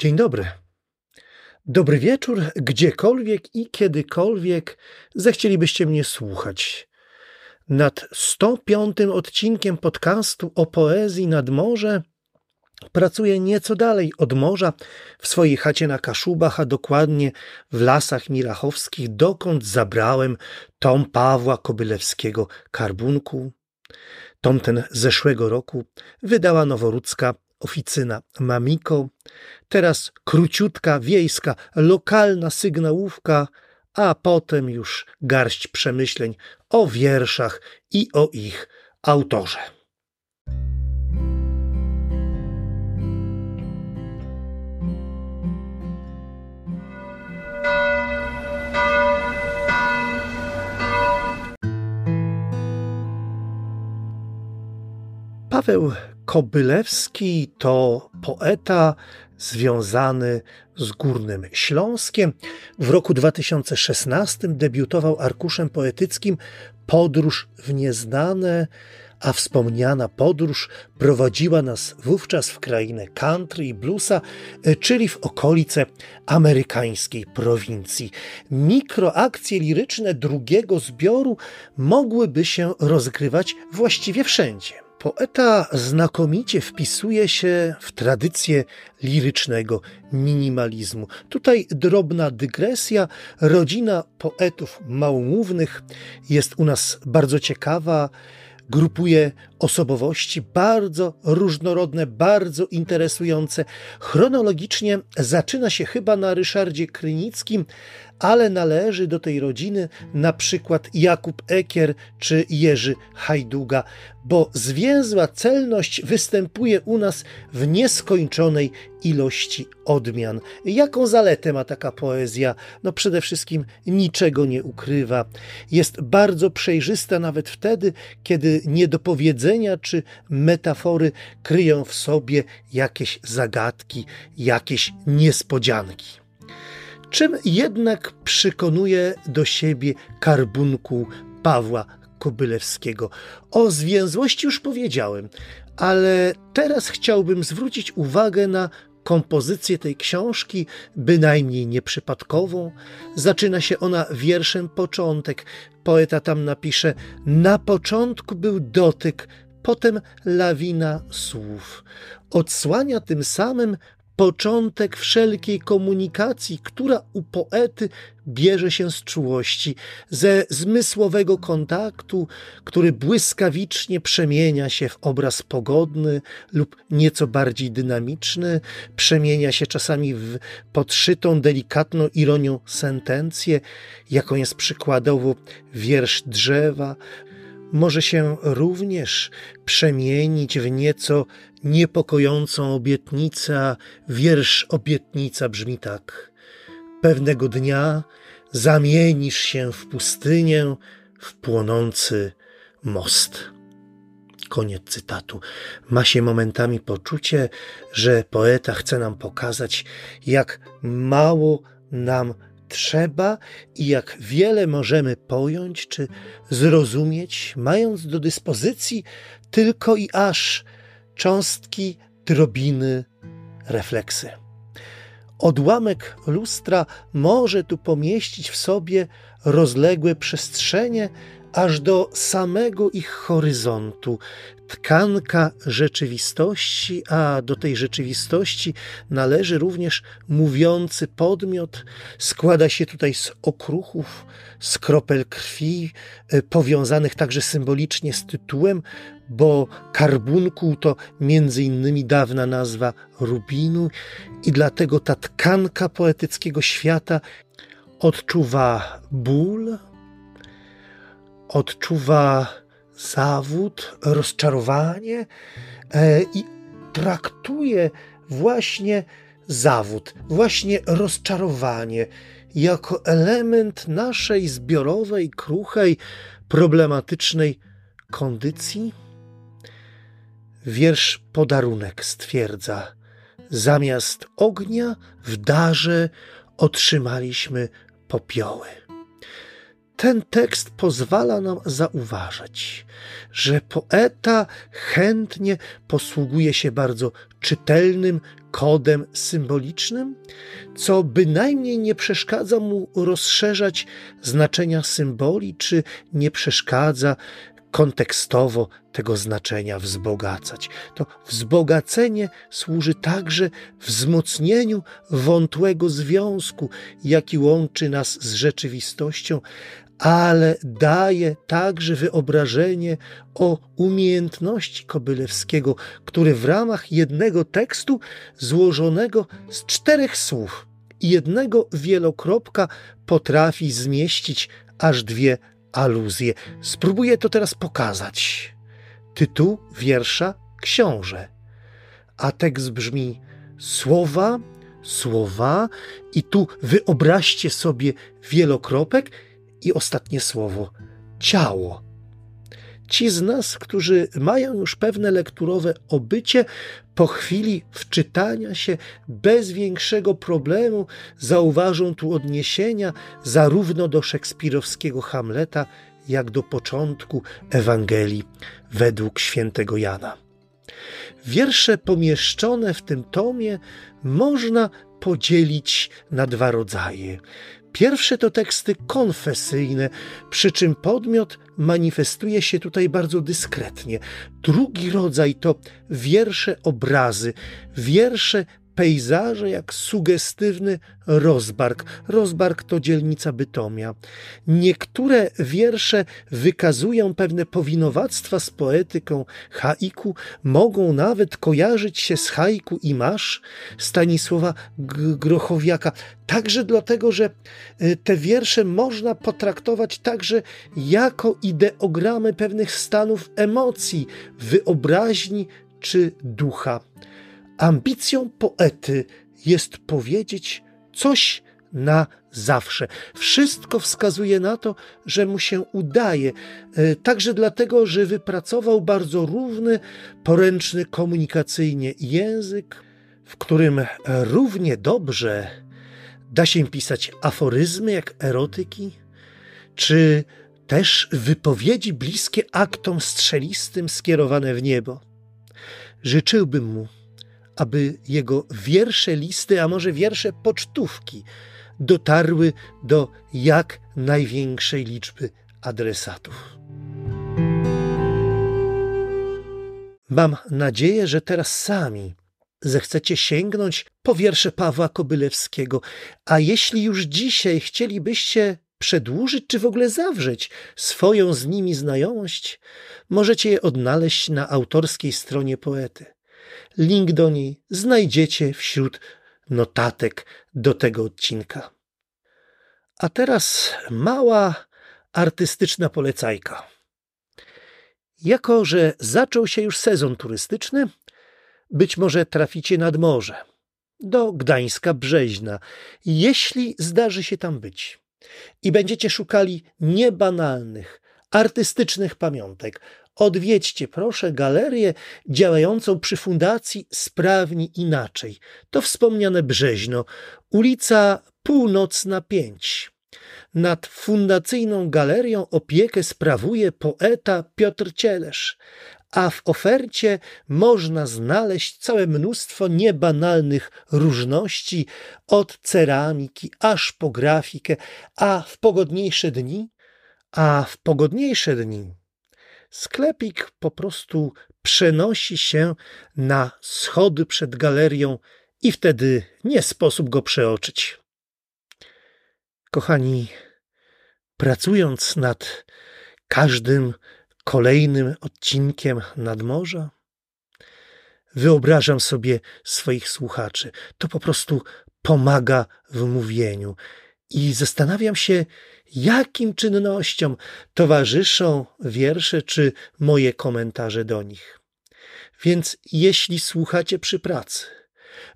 Dzień dobry. Dobry wieczór, gdziekolwiek i kiedykolwiek zechcielibyście mnie słuchać. Nad 105 odcinkiem podcastu o poezji nad morze pracuję nieco dalej od morza, w swojej chacie na Kaszubach, a dokładnie w lasach mirachowskich, dokąd zabrałem tom Pawła Kobylewskiego Karbunku. Tom ten zeszłego roku wydała noworudzka oficyna Mamiko, teraz króciutka, wiejska, lokalna sygnałówka, a potem już garść przemyśleń o wierszach i o ich autorze. Paweł Kobylewski to poeta związany z Górnym Śląskiem. W roku 2016 debiutował arkuszem poetyckim Podróż w nieznane, a wspomniana podróż prowadziła nas wówczas w krainę country i bluesa, czyli w okolice amerykańskiej prowincji. Mikroakcje liryczne drugiego zbioru mogłyby się rozgrywać właściwie wszędzie. Poeta znakomicie wpisuje się w tradycję lirycznego minimalizmu. Tutaj drobna dygresja. Rodzina poetów małomównych jest u nas bardzo ciekawa grupuje osobowości bardzo różnorodne, bardzo interesujące. Chronologicznie zaczyna się chyba na Ryszardzie Krynickim, ale należy do tej rodziny na przykład Jakub Ekier czy Jerzy Hajduga, bo zwięzła celność występuje u nas w nieskończonej ilości odmian. Jaką zaletę ma taka poezja? No przede wszystkim niczego nie ukrywa. Jest bardzo przejrzysta nawet wtedy, kiedy niedopowiedzenia czy metafory kryją w sobie jakieś zagadki, jakieś niespodzianki. Czym jednak przekonuje do siebie karbunku Pawła Kobylewskiego? O zwięzłości już powiedziałem, ale teraz chciałbym zwrócić uwagę na kompozycję tej książki, bynajmniej nieprzypadkową. Zaczyna się ona wierszem początek. Poeta tam napisze: Na początku był dotyk, potem lawina słów. Odsłania tym samym początek wszelkiej komunikacji, która u poety bierze się z czułości, ze zmysłowego kontaktu, który błyskawicznie przemienia się w obraz pogodny lub nieco bardziej dynamiczny, przemienia się czasami w podszytą, delikatną ironią sentencję, jaką jest przykładowo wiersz drzewa, może się również przemienić w nieco niepokojącą obietnicę, wiersz obietnica brzmi tak. Pewnego dnia zamienisz się w pustynię, w płonący most. Koniec cytatu. Ma się momentami poczucie, że poeta chce nam pokazać, jak mało nam trzeba i jak wiele możemy pojąć czy zrozumieć, mając do dyspozycji tylko i aż cząstki, drobiny, refleksy. Odłamek lustra może tu pomieścić w sobie rozległe przestrzenie, aż do samego ich horyzontu, tkanka rzeczywistości, a do tej rzeczywistości należy również mówiący podmiot. Składa się tutaj z okruchów, z kropel krwi, e, powiązanych także symbolicznie z tytułem, bo karbunkuł to między innymi dawna nazwa rubinu i dlatego ta tkanka poetyckiego świata odczuwa ból, odczuwa zawód, rozczarowanie e, i traktuje właśnie zawód, właśnie rozczarowanie jako element naszej zbiorowej, kruchej, problematycznej kondycji? Wiersz Podarunek stwierdza: Zamiast ognia w darze otrzymaliśmy popioły. Ten tekst pozwala nam zauważyć, że poeta chętnie posługuje się bardzo czytelnym, kodem symbolicznym, co bynajmniej nie przeszkadza mu rozszerzać znaczenia symboli, czy nie przeszkadza kontekstowo tego znaczenia wzbogacać. To wzbogacenie służy także wzmocnieniu wątłego związku, jaki łączy nas z rzeczywistością, ale daje także wyobrażenie o umiejętności Kobylewskiego, który w ramach jednego tekstu złożonego z czterech słów i jednego wielokropka potrafi zmieścić aż dwie aluzje. Spróbuję to teraz pokazać. Tytuł wiersza Książę, a tekst brzmi słowa, słowa i tu wyobraźcie sobie wielokropek i ostatnie słowo ciało. Ci z nas, którzy mają już pewne lekturowe obycie, po chwili wczytania się bez większego problemu zauważą tu odniesienia zarówno do szekspirowskiego Hamleta, jak do początku Ewangelii według świętego Jana. Wiersze pomieszczone w tym tomie można podzielić na dwa rodzaje. Pierwsze to teksty konfesyjne, przy czym podmiot manifestuje się tutaj bardzo dyskretnie. Drugi rodzaj to wiersze obrazy, wiersze pejzaże jak sugestywny Rozbark. Rozbark to dzielnica Bytomia. Niektóre wiersze wykazują pewne powinowactwa z poetyką haiku, mogą nawet kojarzyć się z haiku i masz Stanisława Grochowiaka. Także dlatego, że y, te wiersze można potraktować także jako ideogramy pewnych stanów emocji, wyobraźni czy ducha. Ambicją poety jest powiedzieć coś na zawsze. Wszystko wskazuje na to, że mu się udaje, e, także dlatego, że wypracował bardzo równy, poręczny komunikacyjnie język, w którym równie dobrze da się pisać aforyzmy jak erotyki, czy też wypowiedzi bliskie aktom strzelistym skierowane w niebo. Życzyłbym mu, aby jego wiersze listy, a może wiersze pocztówki dotarły do jak największej liczby adresatów. Mam nadzieję, że teraz sami zechcecie sięgnąć po wiersze Pawła Kobylewskiego, a jeśli już dzisiaj chcielibyście przedłużyć czy w ogóle zawrzeć swoją z nimi znajomość, możecie je odnaleźć na autorskiej stronie poety. Link do niej znajdziecie wśród notatek do tego odcinka. A teraz mała artystyczna polecajka. Jako, że zaczął się już sezon turystyczny, być może traficie nad morze, do Gdańska Brzeźna, jeśli zdarzy się tam być. I będziecie szukali niebanalnych, artystycznych pamiątek, Odwiedźcie proszę galerię działającą przy Fundacji Sprawni Inaczej. To wspomniane Brzeźno, ulica Północna 5. Nad fundacyjną galerią opiekę sprawuje poeta Piotr Cielesz, a w ofercie można znaleźć całe mnóstwo niebanalnych różności, od ceramiki aż po grafikę, a w pogodniejsze dni, a w pogodniejsze dni sklepik po prostu przenosi się na schody przed galerią i wtedy nie sposób go przeoczyć. Kochani, pracując nad każdym kolejnym odcinkiem nadmorza, wyobrażam sobie swoich słuchaczy. To po prostu pomaga w mówieniu. I zastanawiam się, jakim czynnościom towarzyszą wiersze czy moje komentarze do nich. Więc jeśli słuchacie przy pracy,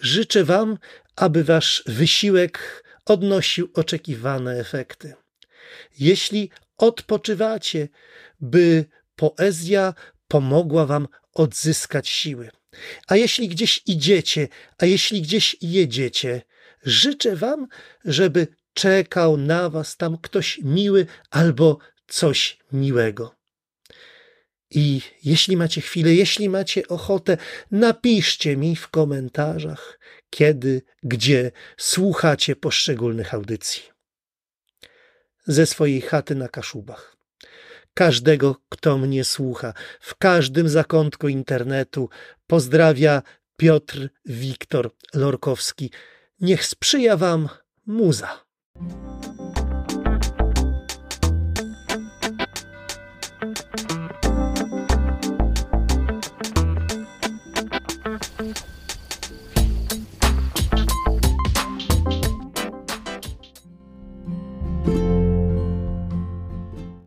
życzę Wam, aby Wasz wysiłek odnosił oczekiwane efekty. Jeśli odpoczywacie, by poezja pomogła Wam odzyskać siły. A jeśli gdzieś idziecie, a jeśli gdzieś jedziecie, życzę Wam, żeby czekał na was tam ktoś miły albo coś miłego. I jeśli macie chwilę, jeśli macie ochotę, napiszcie mi w komentarzach, kiedy, gdzie słuchacie poszczególnych audycji. Ze swojej chaty na Kaszubach. Każdego, kto mnie słucha, w każdym zakątku internetu, pozdrawia Piotr Wiktor Lorkowski. Niech sprzyja Wam muza.